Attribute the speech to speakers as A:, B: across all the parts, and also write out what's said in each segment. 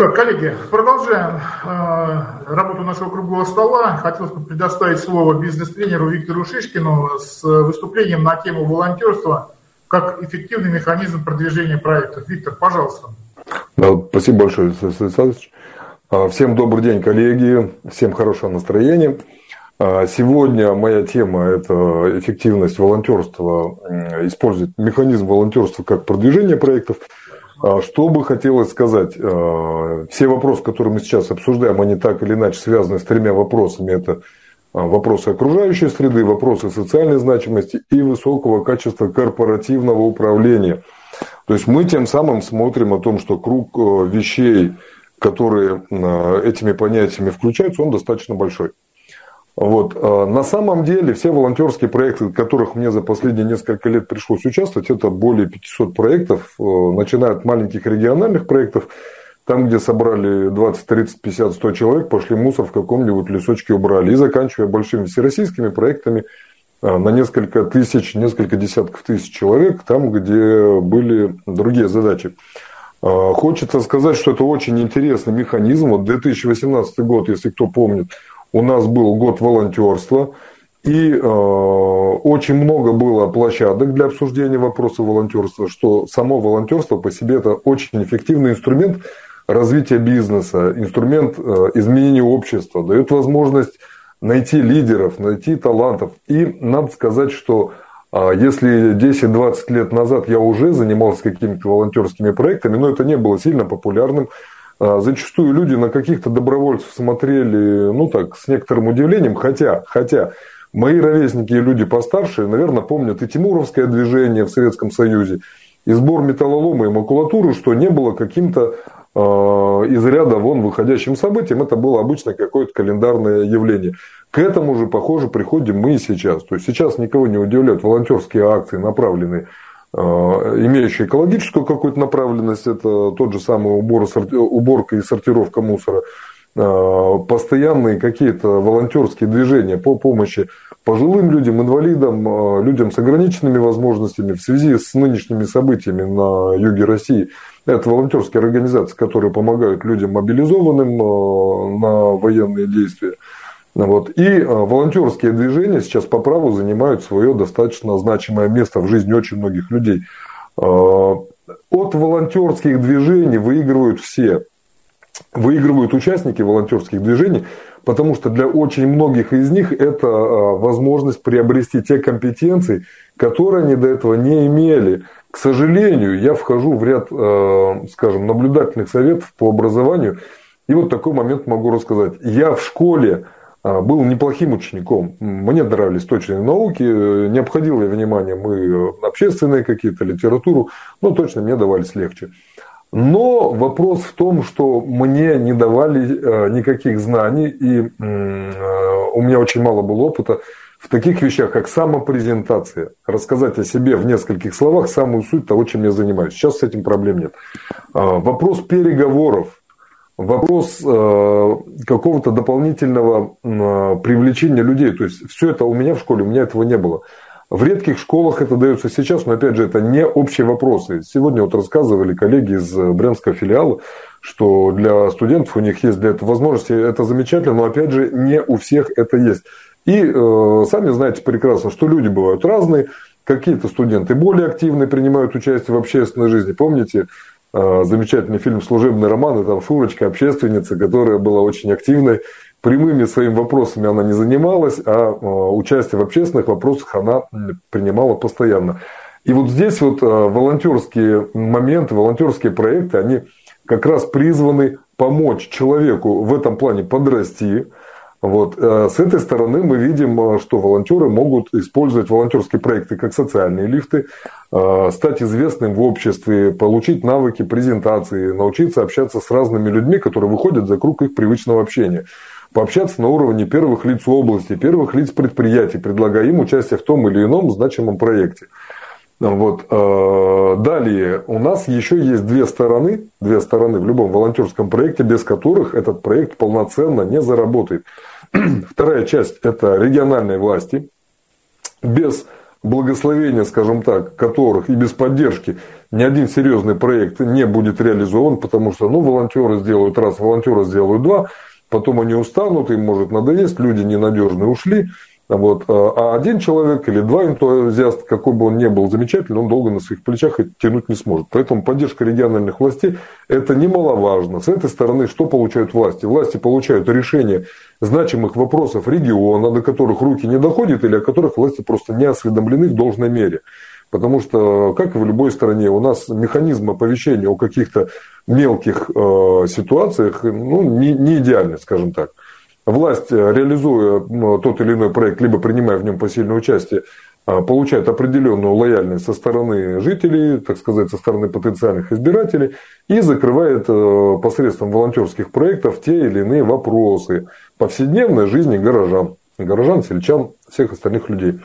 A: Так, коллеги, продолжаем э, работу нашего круглого стола. Хотелось бы предоставить слово бизнес-тренеру Виктору Шишкину с выступлением на тему волонтерства как эффективный механизм продвижения проектов. Виктор, пожалуйста.
B: Да, спасибо большое, Александр Александрович. А, всем добрый день, коллеги. Всем хорошего настроения. А, сегодня моя тема – это эффективность волонтерства, использовать механизм волонтерства как продвижение проектов – что бы хотелось сказать? А, все вопросы, которые мы сейчас обсуждаем, они так или иначе связаны с тремя вопросами. Это а, вопросы окружающей среды, вопросы социальной значимости и высокого качества корпоративного управления. То есть мы тем самым смотрим о том, что круг вещей, которые этими понятиями включаются, он достаточно большой. Вот. А, на самом деле все волонтерские проекты, в которых мне за последние несколько лет пришлось участвовать, это более 500 проектов, э, начиная от маленьких региональных проектов, там, где собрали 20, 30, 50, 100 человек, пошли мусор в каком-нибудь лесочке убрали, и заканчивая большими всероссийскими проектами э, на несколько тысяч, несколько десятков тысяч человек, там, где были другие задачи. Э, хочется сказать, что это очень интересный механизм. Вот 2018 год, если кто помнит, у нас был год волонтерства, и э, очень много было площадок для обсуждения вопросов волонтерства, что само волонтерство по себе это очень эффективный инструмент развития бизнеса, инструмент э, изменения общества, дает возможность найти лидеров, найти талантов. И надо сказать, что э, если 10-20 лет назад я уже занимался какими-то волонтерскими проектами, но это не было сильно популярным, зачастую люди на каких-то добровольцев смотрели, ну так, с некоторым удивлением, хотя, хотя мои ровесники и люди постарше, наверное, помнят и Тимуровское движение в Советском Союзе, и сбор металлолома и макулатуры, что не было каким-то э, из ряда вон выходящим событием, это было обычно какое-то календарное явление. К этому же, похоже, приходим мы и сейчас. То есть сейчас никого не удивляют волонтерские акции, направленные имеющие экологическую какую-то направленность, это тот же самый убор, уборка и сортировка мусора, э, постоянные какие-то волонтерские движения по помощи пожилым людям, инвалидам, э, людям с ограниченными возможностями в связи с нынешними событиями на юге России. Это волонтерские организации, которые помогают людям мобилизованным на военные действия. Вот. И а, волонтерские движения сейчас по праву занимают свое достаточно значимое место в жизни очень многих людей. А, от волонтерских движений выигрывают все. Выигрывают участники волонтерских движений, потому что для очень многих из них это а, возможность приобрести те компетенции, которые они до этого не имели. К сожалению, я вхожу в ряд, скажем, наблюдательных советов по образованию, и вот такой момент могу рассказать. Я в школе был неплохим учеником. Мне нравились точные науки, не обходил я внимание мы э, общественные какие-то, литературу, но точно мне давались легче. Но вопрос в том, что мне не давали э, никаких знаний, и э, у меня очень мало было опыта в таких вещах, как самопрезентация. Рассказать о себе в нескольких словах самую суть того, чем я занимаюсь. Сейчас с этим проблем нет. А, вопрос переговоров вопрос э, какого-то дополнительного э, привлечения людей. То есть все это у меня в школе, у меня этого не было. В редких школах это дается сейчас, но опять же это не общие вопросы. Сегодня вот рассказывали коллеги из Брянского филиала, что для студентов у них есть для этого возможности, это замечательно, но опять же не у всех это есть. И э, сами знаете прекрасно, что люди бывают разные, какие-то студенты более активные принимают участие в общественной жизни. Помните, замечательный фильм «Служебный роман», и там Шурочка, общественница, которая была очень активной, прямыми своими вопросами она не занималась, а э, участие в общественных вопросах она принимала постоянно. И вот здесь вот э, волонтерские моменты, волонтерские проекты, они как раз призваны помочь человеку в этом плане подрасти, вот. Э, с этой стороны мы видим, э, что волонтеры могут использовать волонтерские проекты как социальные лифты, э, стать известным в обществе, получить навыки презентации, научиться общаться с разными людьми, которые выходят за круг их привычного общения пообщаться на уровне первых лиц области, первых лиц предприятий, предлагая им участие в том или ином значимом проекте. Вот. Далее, у нас еще есть две стороны, две стороны в любом волонтерском проекте, без которых этот проект полноценно не заработает. Вторая часть – это региональные власти. Без благословения, скажем так, которых и без поддержки ни один серьезный проект не будет реализован, потому что ну, волонтеры сделают раз, волонтеры сделают два, потом они устанут, им может надоесть, люди ненадежные ушли, вот. А, а один человек или два энтузиаста, какой бы он ни был замечательный, он долго на своих плечах и тянуть не сможет. Поэтому поддержка региональных властей – это немаловажно. С этой стороны, что получают власти? Власти получают решение значимых вопросов региона, до которых руки не доходят или о которых власти просто не осведомлены в должной мере. Потому что, как и в любой стране, у нас механизм оповещения о каких-то мелких э, ситуациях ну, не, не идеальный, скажем так власть, э, реализуя ну, тот или иной проект, либо принимая в нем посильное участие, а, получает определенную лояльность со стороны жителей, так сказать, со стороны потенциальных избирателей и закрывает э, посредством волонтерских проектов те или иные вопросы повседневной жизни горожан, горожан, сельчан, всех остальных людей.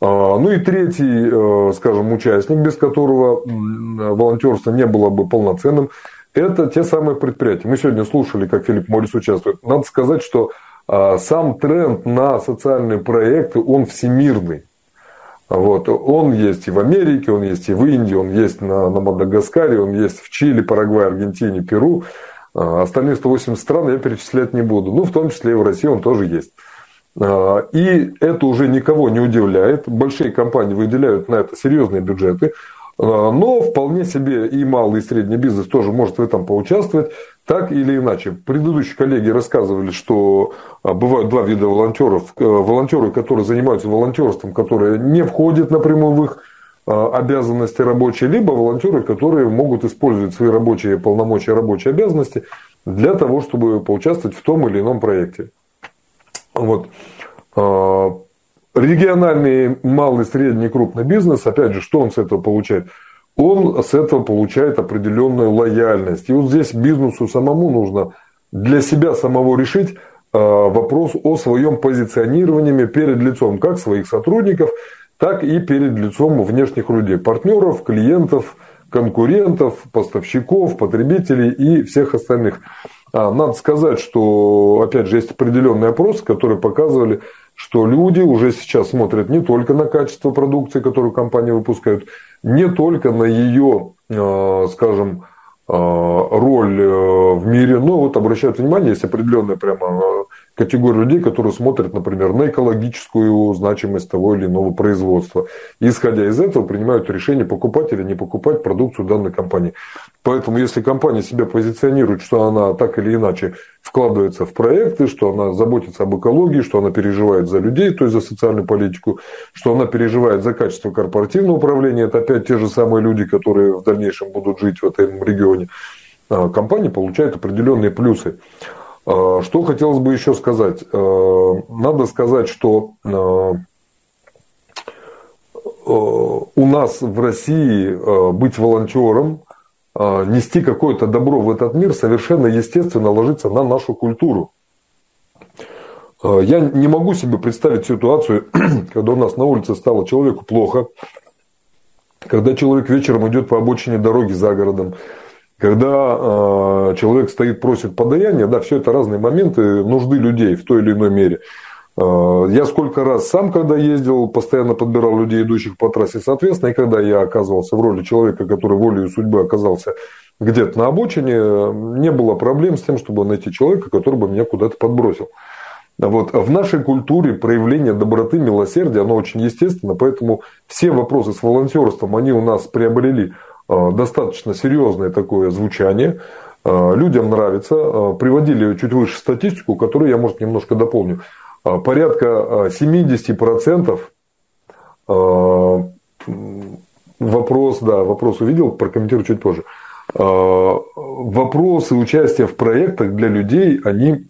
B: А, ну и третий, э, скажем, участник, без которого волонтерство не было бы полноценным, это те самые предприятия. Мы сегодня слушали, как Филипп Моррис участвует. Надо сказать, что а, сам тренд на социальные проекты, он всемирный. Вот. Он есть и в Америке, он есть и в Индии, он есть на, на Мадагаскаре, он есть в Чили, Парагвае, Аргентине, Перу. А, остальные 180 стран я перечислять не буду. Ну, в том числе и в России он тоже есть. А, и это уже никого не удивляет. Большие компании выделяют на это серьезные бюджеты. А, но вполне себе и малый, и средний бизнес тоже может в этом поучаствовать, так или иначе. Предыдущие коллеги рассказывали, что а, бывают два вида волонтеров. Э, волонтеры, которые занимаются волонтерством, которые не входят напрямую в их обязанности рабочие, либо волонтеры, которые могут использовать свои рабочие полномочия, рабочие обязанности для того, чтобы поучаствовать в том или ином проекте. Вот. Региональный малый, средний, крупный бизнес, опять же, что он с этого получает? Он с этого получает определенную лояльность. И вот здесь бизнесу самому нужно для себя самого решить а, вопрос о своем позиционировании перед лицом как своих сотрудников, так и перед лицом внешних людей, партнеров, клиентов, конкурентов, поставщиков, потребителей и всех остальных. А, надо сказать, что, опять же, есть определенные опросы, которые показывали, что люди уже сейчас смотрят не только на качество продукции, которую компания выпускает, не только на ее, э, скажем, э, роль э, в мире, но вот обращают внимание, есть определенная прямо категория людей, которые смотрят, например, на экологическую значимость того или иного производства. И, исходя из этого, принимают решение, покупать или не покупать продукцию данной компании. Поэтому, если компания себя позиционирует, что она так или иначе вкладывается в проекты, что она заботится об экологии, что она переживает за людей, то есть за социальную политику, что она переживает за качество корпоративного управления, это опять те же самые люди, которые в дальнейшем будут жить в этом регионе, а, компания получает определенные плюсы. А, что хотелось бы еще сказать? А, надо сказать, что а, у нас в России быть волонтером, нести какое-то добро в этот мир совершенно естественно ложится на нашу культуру. Я не могу себе представить ситуацию, когда у нас на улице стало человеку плохо, когда человек вечером идет по обочине дороги за городом, когда э, человек стоит, просит подаяния, да, все это разные моменты нужды людей в той или иной мере. Э, я сколько раз сам, когда ездил, постоянно подбирал людей, идущих по трассе, соответственно, и когда я оказывался в роли человека, который волею судьбы оказался где-то на обочине, не было проблем с тем, чтобы найти человека, который бы меня куда-то подбросил. Вот. В нашей культуре проявление доброты, милосердия, оно очень естественно, поэтому все вопросы с волонтерством, они у нас приобрели достаточно серьезное такое звучание. Э, людям нравится. Э, приводили чуть выше статистику, которую я, может, немножко дополню. Порядка 70% вопрос, да, вопрос увидел, прокомментирую чуть позже. Вопросы участия в проектах для людей, они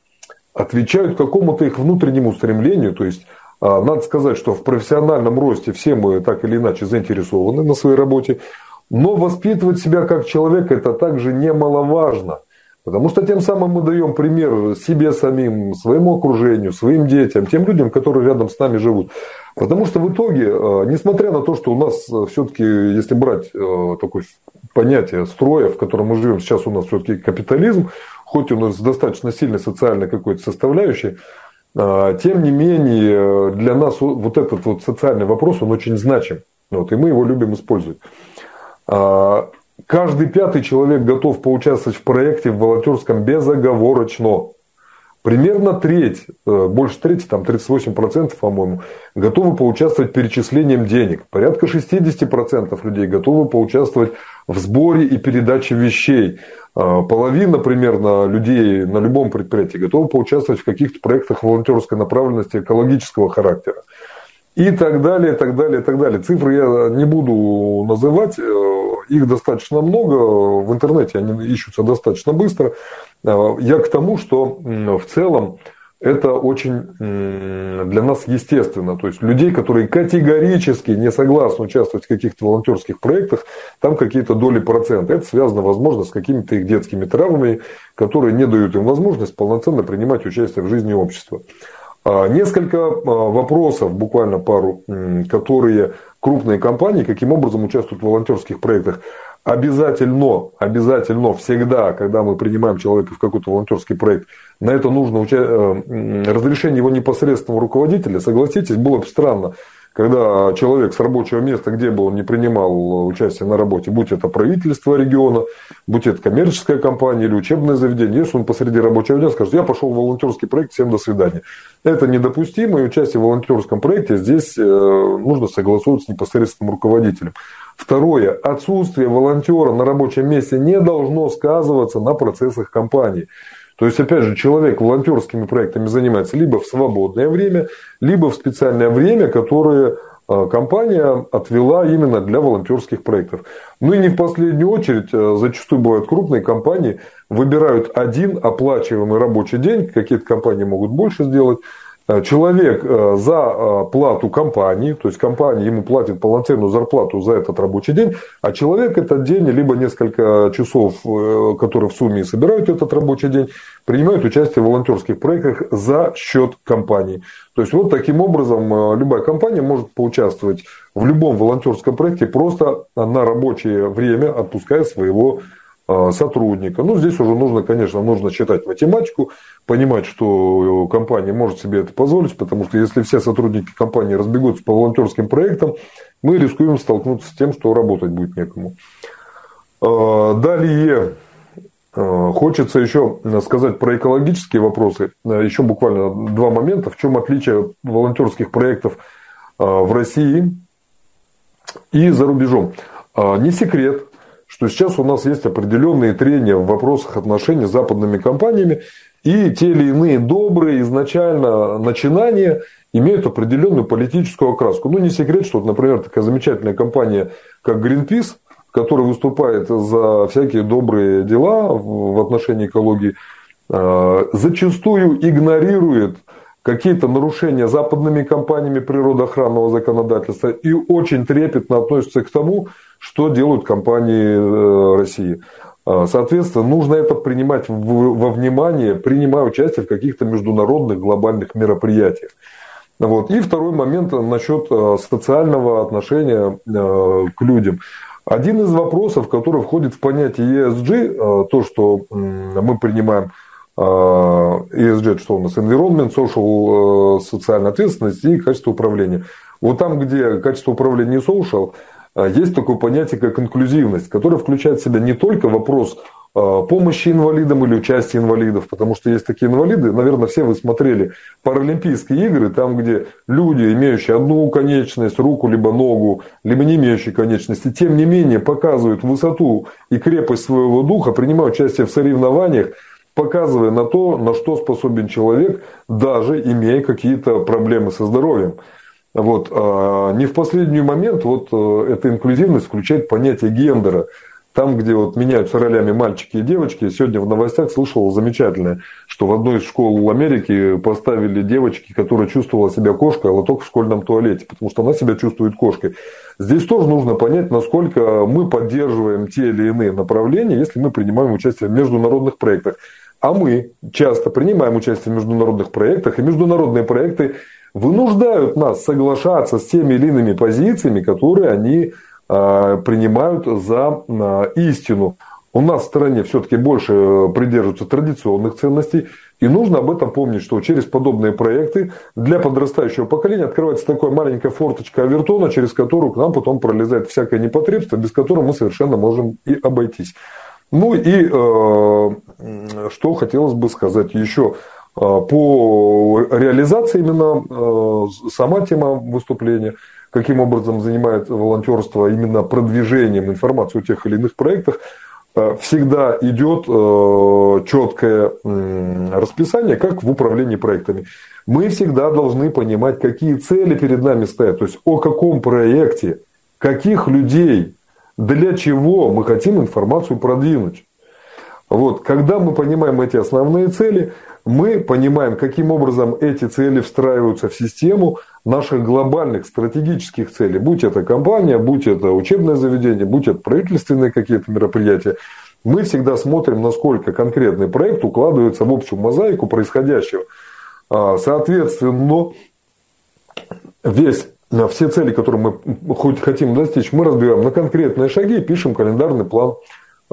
B: отвечают какому-то их внутреннему стремлению, то есть надо сказать, что в профессиональном росте все мы так или иначе заинтересованы на своей работе. Но воспитывать себя как человека это также немаловажно. Потому что тем самым мы даем пример себе самим, своему окружению, своим детям, тем людям, которые рядом с нами живут. Потому что в итоге, э, несмотря на то, что у нас э, все-таки, если брать э, такое понятие строя, в котором мы живем, сейчас у нас все-таки капитализм, хоть у нас достаточно сильной социальной какой-то составляющей, Тем не менее, для нас вот этот вот социальный вопрос, он очень значим. Вот, и мы его любим использовать. Каждый пятый человек готов поучаствовать в проекте в волонтерском безоговорочно. Примерно треть, э, больше трети, там 38%, по-моему, готовы поучаствовать перечислением денег. Порядка 60% людей готовы поучаствовать в сборе и передаче вещей. Э, половина примерно людей на любом предприятии готовы поучаствовать в каких-то проектах волонтерской направленности экологического характера. И так далее, так далее, так далее. Цифры я не буду называть, э, их достаточно много, в интернете они ищутся достаточно быстро. Э, я к тому, что в целом это очень для нас естественно. То есть людей, которые категорически не согласны участвовать в каких-то волонтерских проектах, там какие-то доли процента. Это связано, возможно, с какими-то их детскими травмами, которые не дают им возможность полноценно принимать участие в жизни общества. А, несколько а, вопросов, буквально пару, которые крупные компании каким образом участвуют в волонтерских проектах. Обязательно, обязательно, всегда, когда мы принимаем человека в какой-то волонтерский проект, на это нужно уча... Э, разрешение его непосредственного руководителя. Согласитесь, было бы странно, когда человек с рабочего места, где бы он не принимал участие на работе, будь это правительство региона, будь это коммерческая компания или учебное заведение, если он посреди рабочего дня скажет, я пошел в волонтерский проект, всем до свидания. Это недопустимо, и участие в волонтерском проекте здесь э, нужно согласовывать с непосредственным руководителем. Второе. Отсутствие волонтера на рабочем месте не должно сказываться на процессах компании. То есть, опять же, человек волонтерскими проектами занимается либо в свободное время, либо в специальное время, которое а, компания отвела именно для волонтерских проектов. Ну и не в последнюю очередь, а, зачастую бывают крупные компании, выбирают один оплачиваемый рабочий день, какие-то компании могут больше сделать, Э, человек э, за э, плату компании, то есть компания ему платит полноценную зарплату за этот рабочий день, а человек этот день, либо несколько часов, которые в сумме собирают этот рабочий день, принимают участие в волонтерских проектах за счет компании. То есть вот таким образом любая компания может поучаствовать в любом волонтерском проекте просто на рабочее время, отпуская своего сотрудника. Ну, здесь уже нужно, конечно, нужно считать математику, понимать, что компания может себе это позволить, потому что если все сотрудники компании разбегутся по волонтерским проектам, мы рискуем столкнуться с тем, что работать будет некому. А, далее, хочется еще сказать про экологические вопросы. Еще буквально два момента. В чем отличие волонтерских проектов в России и за рубежом. Не секрет, что сейчас у нас есть определенные трения в вопросах отношений с западными компаниями, и те или иные добрые изначально начинания имеют определенную политическую окраску. Ну, не секрет, что, например, такая замечательная компания, как Greenpeace, которая выступает за всякие добрые дела в отношении экологии, а, зачастую игнорирует какие-то нарушения западными компаниями природоохранного законодательства и очень трепетно относится к тому, что делают компании э, России. А, соответственно, нужно это принимать во внимание, принимая участие в каких-то международных глобальных мероприятиях. Вот. И второй момент насчет э, социального отношения э, к людям. Один из вопросов, который входит в понятие ESG, то, что мы принимаем ESG, что у нас environment, social, социальная ответственность и качество управления. Вот там, где качество управления и social, а, есть такое понятие, как инклюзивность, которое включает в себя не только вопрос а, помощи инвалидам или участия инвалидов, потому что есть такие инвалиды, наверное, все вы смотрели Паралимпийские игры, там, где люди, имеющие одну конечность, руку, либо ногу, либо не имеющие конечности, тем не менее показывают высоту и крепость своего духа, принимают участие в соревнованиях, показывая на то, на что способен человек, даже имея какие-то проблемы со здоровьем. Вот. А не в последний момент вот э, эта инклюзивность включает понятие гендера. Там, где вот меняются ролями мальчики и девочки, сегодня в новостях слышал замечательное, что в одной из школ Америки поставили девочки, которая чувствовала себя кошкой, а лоток в школьном туалете, потому что она себя чувствует кошкой. Здесь тоже нужно понять, насколько мы поддерживаем те или иные направления, если мы принимаем участие в международных проектах. А мы часто принимаем участие в международных проектах, и международные проекты вынуждают нас соглашаться с теми или иными позициями, которые они принимают за а, истину. у нас в стране все-таки больше придерживаются традиционных ценностей, и нужно об этом помнить, что через подобные проекты для подрастающего поколения открывается такая маленькая форточка Авертона, через которую к нам потом пролезает всякое непотребство, без которого мы совершенно можем и обойтись. Ну и э, что хотелось бы сказать еще э, по реализации именно э, сама тема выступления, каким образом занимает волонтерство именно продвижением информации о тех или иных проектах, э, всегда идет четкое расписание, как в управлении проектами. Мы всегда должны понимать, какие цели перед нами стоят, то есть о каком проекте, каких людей для чего мы хотим информацию продвинуть. Вот, когда мы понимаем эти основные цели, мы понимаем, каким образом эти цели встраиваются в систему наших глобальных стратегических целей. Будь это компания, будь это учебное заведение, будь это правительственные какие-то мероприятия. Мы всегда смотрим, насколько конкретный проект укладывается в общую мозаику происходящего. А, соответственно, весь а все цели, которые мы хоть хотим достичь, мы разбиваем на конкретные шаги и пишем календарный план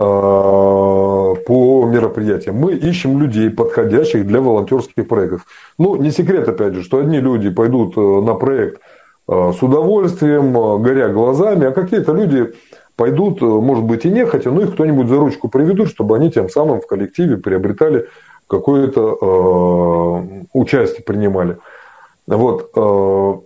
B: а, по мероприятиям. Мы ищем людей, подходящих для волонтерских проектов. Ну, не секрет, опять же, что одни люди пойдут э, на проект э, с удовольствием, э, горя глазами, а какие-то люди пойдут, может быть, и нехотя, но их кто-нибудь за ручку приведут, чтобы они тем самым в коллективе приобретали какое-то участие, принимали. Вот.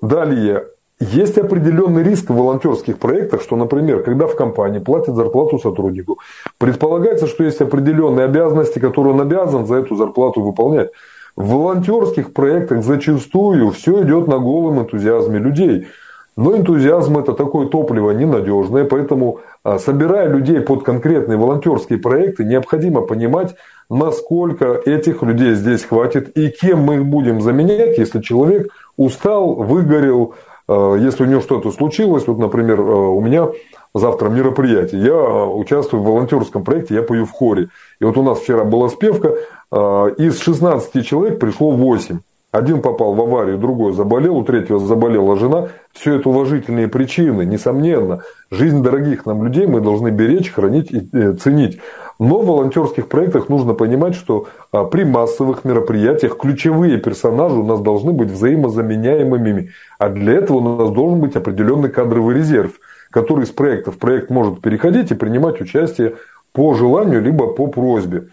B: Далее, есть определенный риск в волонтерских проектах, что, например, когда в компании платят зарплату сотруднику, предполагается, что есть определенные обязанности, которые он обязан за эту зарплату выполнять. В волонтерских проектах зачастую все идет на голом энтузиазме людей. Но энтузиазм это такое топливо ненадежное, поэтому а, собирая людей под конкретные волонтерские проекты, необходимо понимать, насколько этих людей здесь хватит и кем мы их будем заменять, если человек устал, выгорел, если у него что-то случилось, вот, например, э, у меня завтра мероприятие, я э, участвую в волонтерском проекте, я пою в хоре. И вот у нас вчера была спевка, из 16 человек пришло 8. Один попал в аварию, другой заболел, у третьего заболела жена. Все это уважительные причины, несомненно. Жизнь дорогих нам людей мы должны беречь, хранить и ценить. Но в волонтерских проектах нужно понимать, что а, при массовых мероприятиях ключевые персонажи у нас должны быть взаимозаменяемыми. А для этого у нас должен быть определенный кадровый резерв, который из проекта в проект может переходить и принимать участие по желанию, либо по просьбе.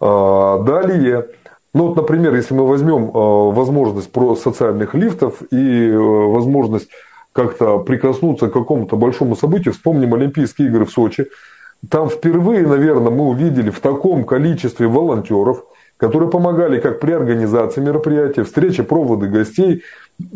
B: А, далее, ну вот, например, если мы возьмем а, возможность про социальных лифтов и возможность как-то прикоснуться к какому-то большому событию, вспомним Олимпийские игры в Сочи – там впервые, наверное, мы увидели в таком количестве волонтеров, которые помогали как при организации мероприятий, встрече, проводы гостей,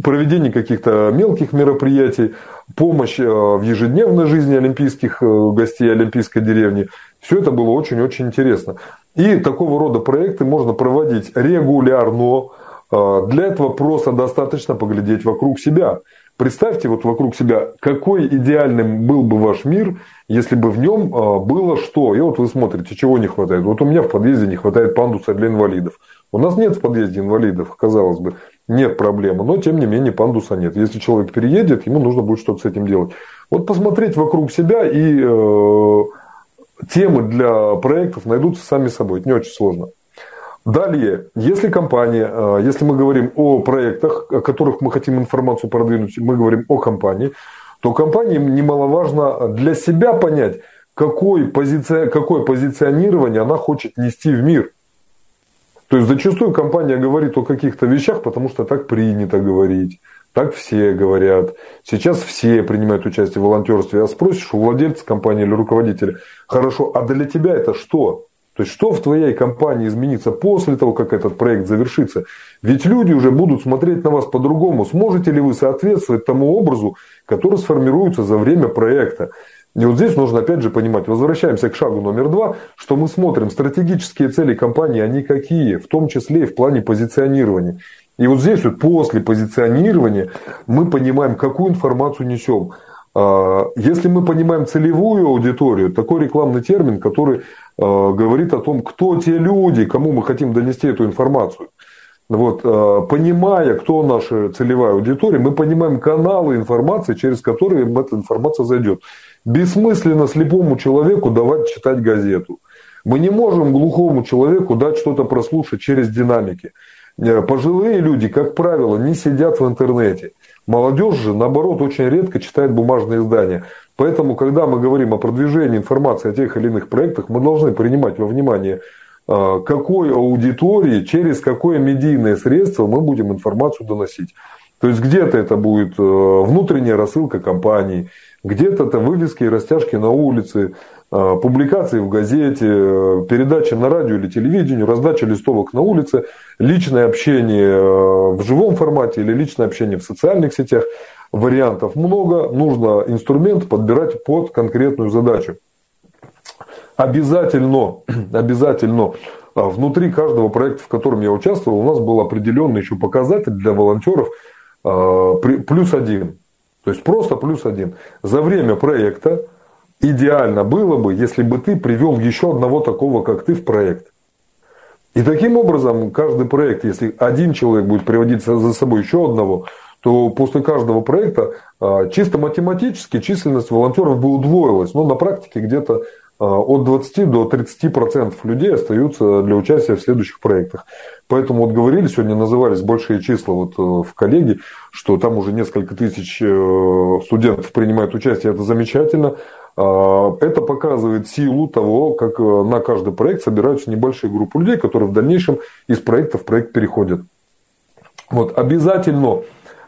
B: проведении каких-то мелких мероприятий, помощь э, в ежедневной жизни олимпийских э, гостей Олимпийской деревни. Все это было очень-очень интересно. И такого рода проекты можно проводить регулярно. Э, для этого просто достаточно поглядеть вокруг себя. Представьте вот вокруг себя, какой идеальным был бы ваш мир, если бы в нем а, было что. И вот вы смотрите, чего не хватает. Вот у меня в подъезде не хватает пандуса для инвалидов. У нас нет в подъезде инвалидов, казалось бы, нет проблемы, но тем не менее пандуса нет. Если человек переедет, ему нужно будет что-то с этим делать. Вот посмотреть вокруг себя и э, темы для проектов найдутся сами собой. Это не очень сложно. Далее, если компания, э, если мы говорим о проектах, о которых мы хотим информацию продвинуть, мы говорим о компании, то компании немаловажно для себя понять, какой позиция, какое позиционирование она хочет нести в мир. То есть зачастую компания говорит о каких-то вещах, потому что так принято говорить. Так все говорят. Сейчас все принимают участие в волонтерстве. А спросишь у владельца компании или руководителя, хорошо, а для тебя это что? То есть, что в твоей компании изменится после того, как этот проект завершится? Ведь люди уже будут смотреть на вас по-другому. Сможете ли вы соответствовать тому образу, который сформируется за время проекта? И вот здесь нужно опять же понимать, возвращаемся к шагу номер два, что мы смотрим стратегические цели компании, они какие, в том числе и в плане позиционирования. И вот здесь вот после позиционирования мы понимаем, какую информацию несем. А, если мы понимаем целевую аудиторию, такой рекламный термин, который а, говорит о том, кто те люди, кому мы хотим донести эту информацию. Вот, э, понимая, кто наша целевая аудитория, мы понимаем каналы информации, через которые эта информация зайдет. Бессмысленно слепому человеку давать читать газету. Мы не можем глухому человеку дать что-то прослушать через динамики. Э, пожилые люди, как правило, не сидят в интернете. Молодежь же, наоборот, очень редко читает бумажные издания. Поэтому, когда мы говорим о продвижении информации о тех или иных проектах, мы должны принимать во внимание какой аудитории, через какое медийное средство мы будем информацию доносить. То есть где-то это будет э, внутренняя рассылка компаний, где-то это вывески и растяжки на улице, э, публикации в газете, э, передачи на радио или телевидению, раздача листовок на улице, личное общение в живом формате или личное общение в социальных сетях. Вариантов много, нужно инструмент подбирать под конкретную задачу обязательно, обязательно а, внутри каждого проекта, в котором я участвовал, у нас был определенный еще показатель для волонтеров а, плюс один. То есть просто плюс один. За время проекта идеально было бы, если бы ты привел еще одного такого, как ты, в проект. И таким образом, каждый проект, если один человек будет приводить за собой еще одного, то после каждого проекта а, чисто математически численность волонтеров бы удвоилась. Но на практике где-то от 20 до 30 процентов людей остаются для участия в следующих проектах. Поэтому вот говорили, сегодня назывались большие числа вот э, в коллеге, что там уже несколько тысяч э, студентов принимают участие, это замечательно. Это показывает силу того, как э, на каждый проект собираются небольшие группы людей, которые в дальнейшем из проекта в проект переходят. Вот, обязательно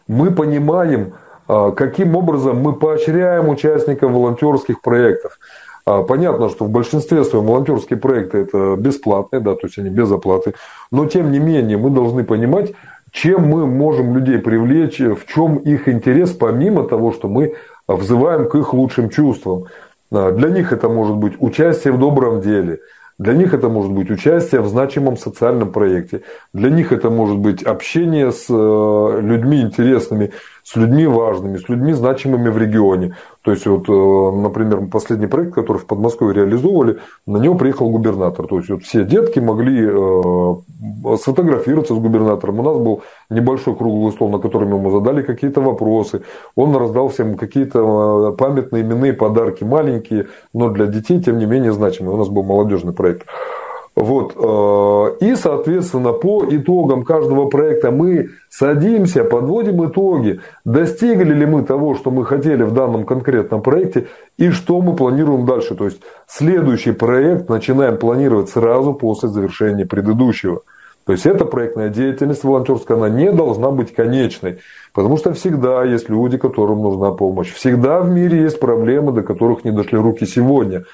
B: мы понимаем, каким образом мы поощряем участников волонтерских проектов. А, понятно, что в большинстве своем волонтерские проекты это бесплатные, да, то есть они без оплаты. Но тем не менее мы должны понимать, чем мы можем людей привлечь, в чем их интерес, помимо того, что мы взываем к их лучшим чувствам. А, для них это может быть участие в добром деле, для них это может быть участие в значимом социальном проекте. Для них это может быть общение с э, людьми интересными, с людьми важными, с людьми значимыми в регионе. То есть, вот, э, например, последний проект, который в Подмосковье реализовывали, на него приехал губернатор. То есть, вот все детки могли э, сфотографироваться с губернатором. У нас был небольшой круглый стол, на котором ему задали какие-то вопросы. Он раздал всем какие-то памятные именные подарки, маленькие, но для детей, тем не менее, значимые. У нас был молодежный проект. Вот. Э, и, соответственно, по итогам каждого проекта мы садимся, подводим итоги, достигли ли мы того, что мы хотели в данном конкретном проекте, и что мы планируем дальше. То есть, следующий проект начинаем планировать сразу после завершения предыдущего. То есть, эта проектная деятельность волонтерская, она не должна быть конечной. Потому что всегда есть люди, которым нужна помощь. Всегда в мире есть проблемы, до которых не дошли руки сегодня.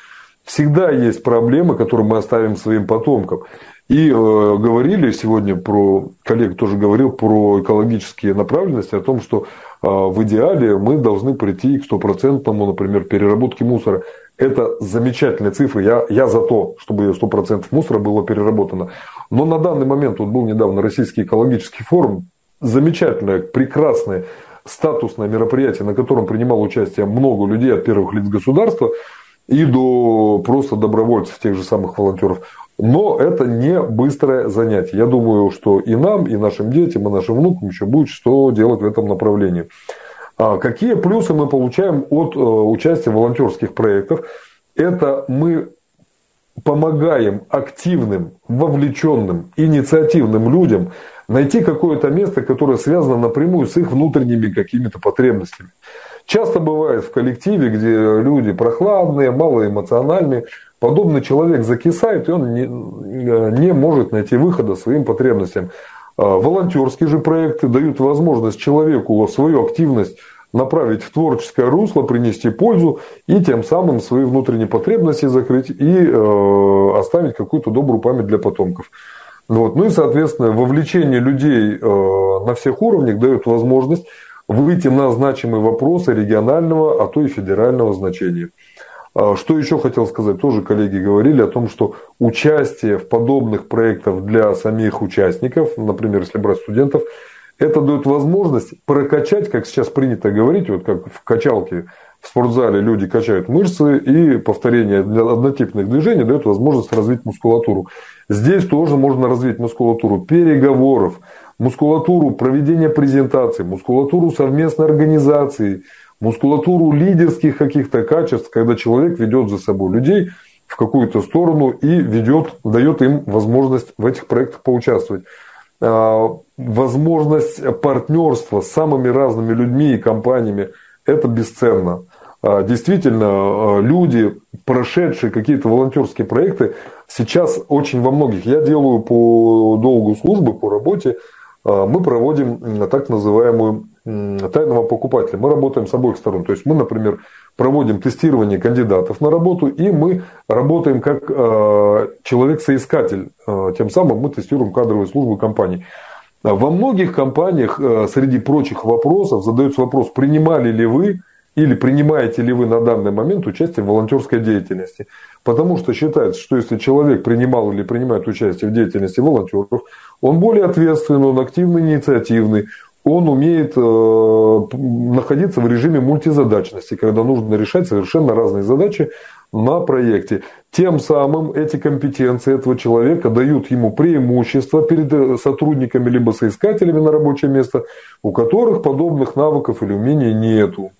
B: Всегда есть проблемы, которые мы оставим своим потомкам. И э, говорили сегодня про, коллега тоже говорил про экологические направленности, о том, что э, в идеале мы должны прийти к стопроцентному, например, переработке мусора. Это замечательные цифры. Я, я за то, чтобы 100% мусора было переработано. Но на данный момент, вот был недавно Российский экологический форум, замечательное, прекрасное, статусное мероприятие, на котором принимало участие много людей от первых лиц государства – и до просто добровольцев, тех же самых волонтеров. Но это не быстрое занятие. Я думаю, что и нам, и нашим детям, и нашим внукам еще будет что делать в этом направлении. А какие плюсы мы получаем от э, участия в волонтерских проектах? Это мы помогаем активным, вовлеченным, инициативным людям найти какое-то место, которое связано напрямую с их внутренними какими-то потребностями. Часто бывает в коллективе, где люди прохладные, малоэмоциональные, подобный человек закисает, и он не, не может найти выхода своим потребностям. А волонтерские же проекты дают возможность человеку свою активность направить в творческое русло, принести пользу и тем самым свои внутренние потребности закрыть и э, оставить какую-то добрую память для потомков. Вот. Ну и, соответственно, вовлечение людей э, на всех уровнях дает возможность выйти на значимые вопросы регионального, а то и федерального значения. А, что еще хотел сказать? Тоже коллеги говорили о том, что участие в подобных проектах для самих участников, например, если брать студентов, это дает возможность прокачать, как сейчас принято говорить, вот как в качалке, в спортзале люди качают мышцы, и повторение однотипных движений дает возможность развить мускулатуру. Здесь тоже можно развить мускулатуру переговоров, мускулатуру проведения презентаций, мускулатуру совместной организации, мускулатуру лидерских каких-то качеств, когда человек ведет за собой людей в какую-то сторону и ведет, дает им возможность в этих проектах поучаствовать. А, возможность партнерства с самыми разными людьми и компаниями – это бесценно. А, действительно, а, люди, прошедшие какие-то волонтерские проекты, сейчас очень во многих, я делаю по долгу службы, по работе, мы проводим так называемую тайного покупателя. Мы работаем с обоих сторон. То есть мы, например, проводим тестирование кандидатов на работу, и мы работаем как человек-соискатель. Тем самым мы тестируем кадровые службы компаний. Во многих компаниях среди прочих вопросов задается вопрос, принимали ли вы или принимаете ли вы на данный момент участие в волонтерской деятельности. Потому что считается, что если человек принимал или принимает участие в деятельности волонтеров, он более ответственный, он активный, инициативный, он умеет э, находиться в режиме мультизадачности, когда нужно решать совершенно разные задачи на проекте. Тем самым эти компетенции этого человека дают ему преимущество перед э, сотрудниками либо соискателями на рабочее место, у которых подобных навыков или умений нету.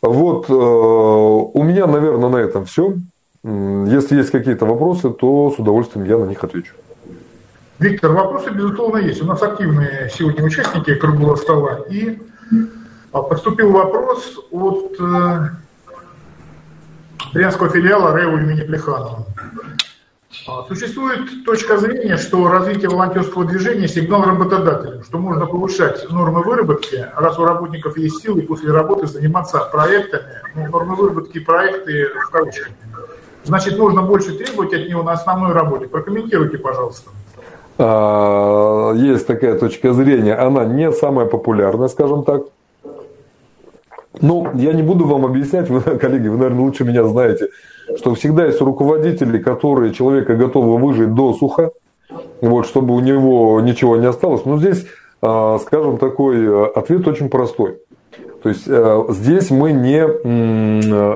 B: Вот э, у меня, наверное, на этом все. Если есть какие-то вопросы, то с удовольствием я на них отвечу.
A: Виктор, вопросы, безусловно, есть. У нас активные сегодня участники круглого стола. И а, поступил вопрос от э, Брянского филиала РЭУ имени Плеханова. А, существует точка зрения, что развитие волонтерского движения – сигнал работодателям, что можно повышать нормы выработки, раз у работников есть силы после работы заниматься проектами, ну, нормы выработки проекты в кавычках. Значит, нужно больше требовать от него на основной работе. Прокомментируйте, пожалуйста.
B: А, есть такая точка зрения, она не самая популярная, скажем так. Ну, я не буду вам объяснять, вы, коллеги, вы, наверное, лучше меня знаете, что всегда есть руководители, которые человека готовы выжить до суха, вот, чтобы у него ничего не осталось. Но здесь, а, скажем, такой э, ответ очень простой. То есть э, здесь мы не,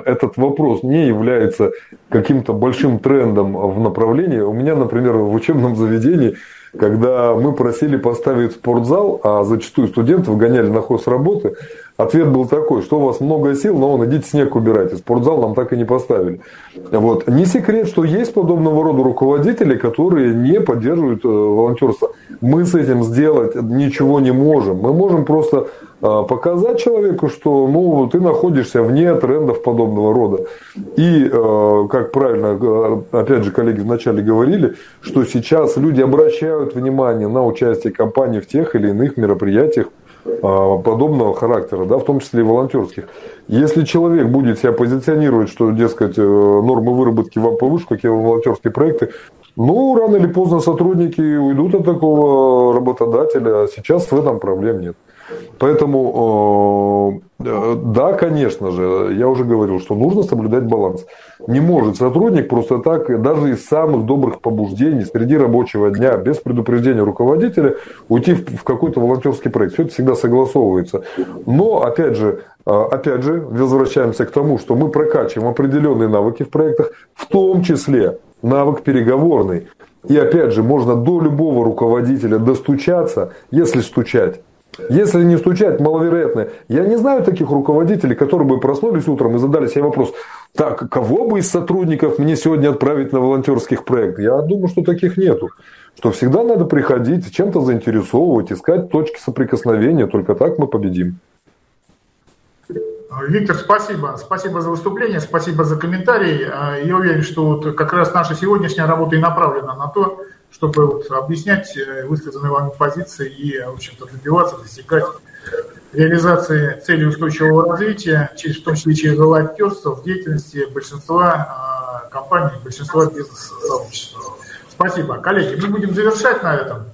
B: этот вопрос не является каким-то большим трендом в направлении. У меня, например, в учебном заведении когда мы просили поставить спортзал, а зачастую студентов гоняли на хоз работы, ответ был такой, что у вас много сил, но вон идите снег убирайте. Спортзал нам так и не поставили. Вот. Не секрет, что есть подобного рода руководители, которые не поддерживают э, волонтерство. Мы с этим сделать ничего не можем. Мы можем просто э, показать человеку, что ну, ты находишься вне трендов подобного рода. И, э, как правильно, опять же, коллеги вначале говорили, что сейчас люди обращают внимание на участие компании в тех или иных мероприятиях, подобного характера, да, в том числе и волонтерских. Если человек будет себя позиционировать, что, дескать, э, нормы выработки вам повыше, какие волонтерские проекты, ну, рано или поздно сотрудники уйдут от такого работодателя. Сейчас в этом проблем нет. Поэтому, да, конечно же, я уже говорил, что нужно соблюдать баланс. Не может сотрудник просто так, даже из самых добрых побуждений, среди рабочего дня, без предупреждения руководителя, уйти в какой-то волонтерский проект. Все это всегда согласовывается. Но, опять же, э, опять же, возвращаемся к тому, что мы прокачиваем определенные навыки в проектах, в том числе навык переговорный. И опять же, можно до любого руководителя достучаться, если стучать. Если не стучать, маловероятно. Я не знаю таких руководителей, которые бы проснулись утром и задали себе вопрос, так, кого бы из сотрудников мне сегодня отправить на волонтерских проект? Я думаю, что таких нету. Что всегда надо приходить, чем-то заинтересовывать, искать точки соприкосновения. Только так мы победим.
A: Виктор, спасибо. Спасибо за выступление, спасибо за комментарий. Я уверен, что вот как раз наша сегодняшняя работа и направлена на то, чтобы вот объяснять э, высказанные вами позиции и, в общем-то, добиваться, достигать реализации целей устойчивого развития, через, в том числе через волонтерство в деятельности большинства э, компаний, большинства бизнес-сообществ. Спасибо. Коллеги, мы будем завершать на этом.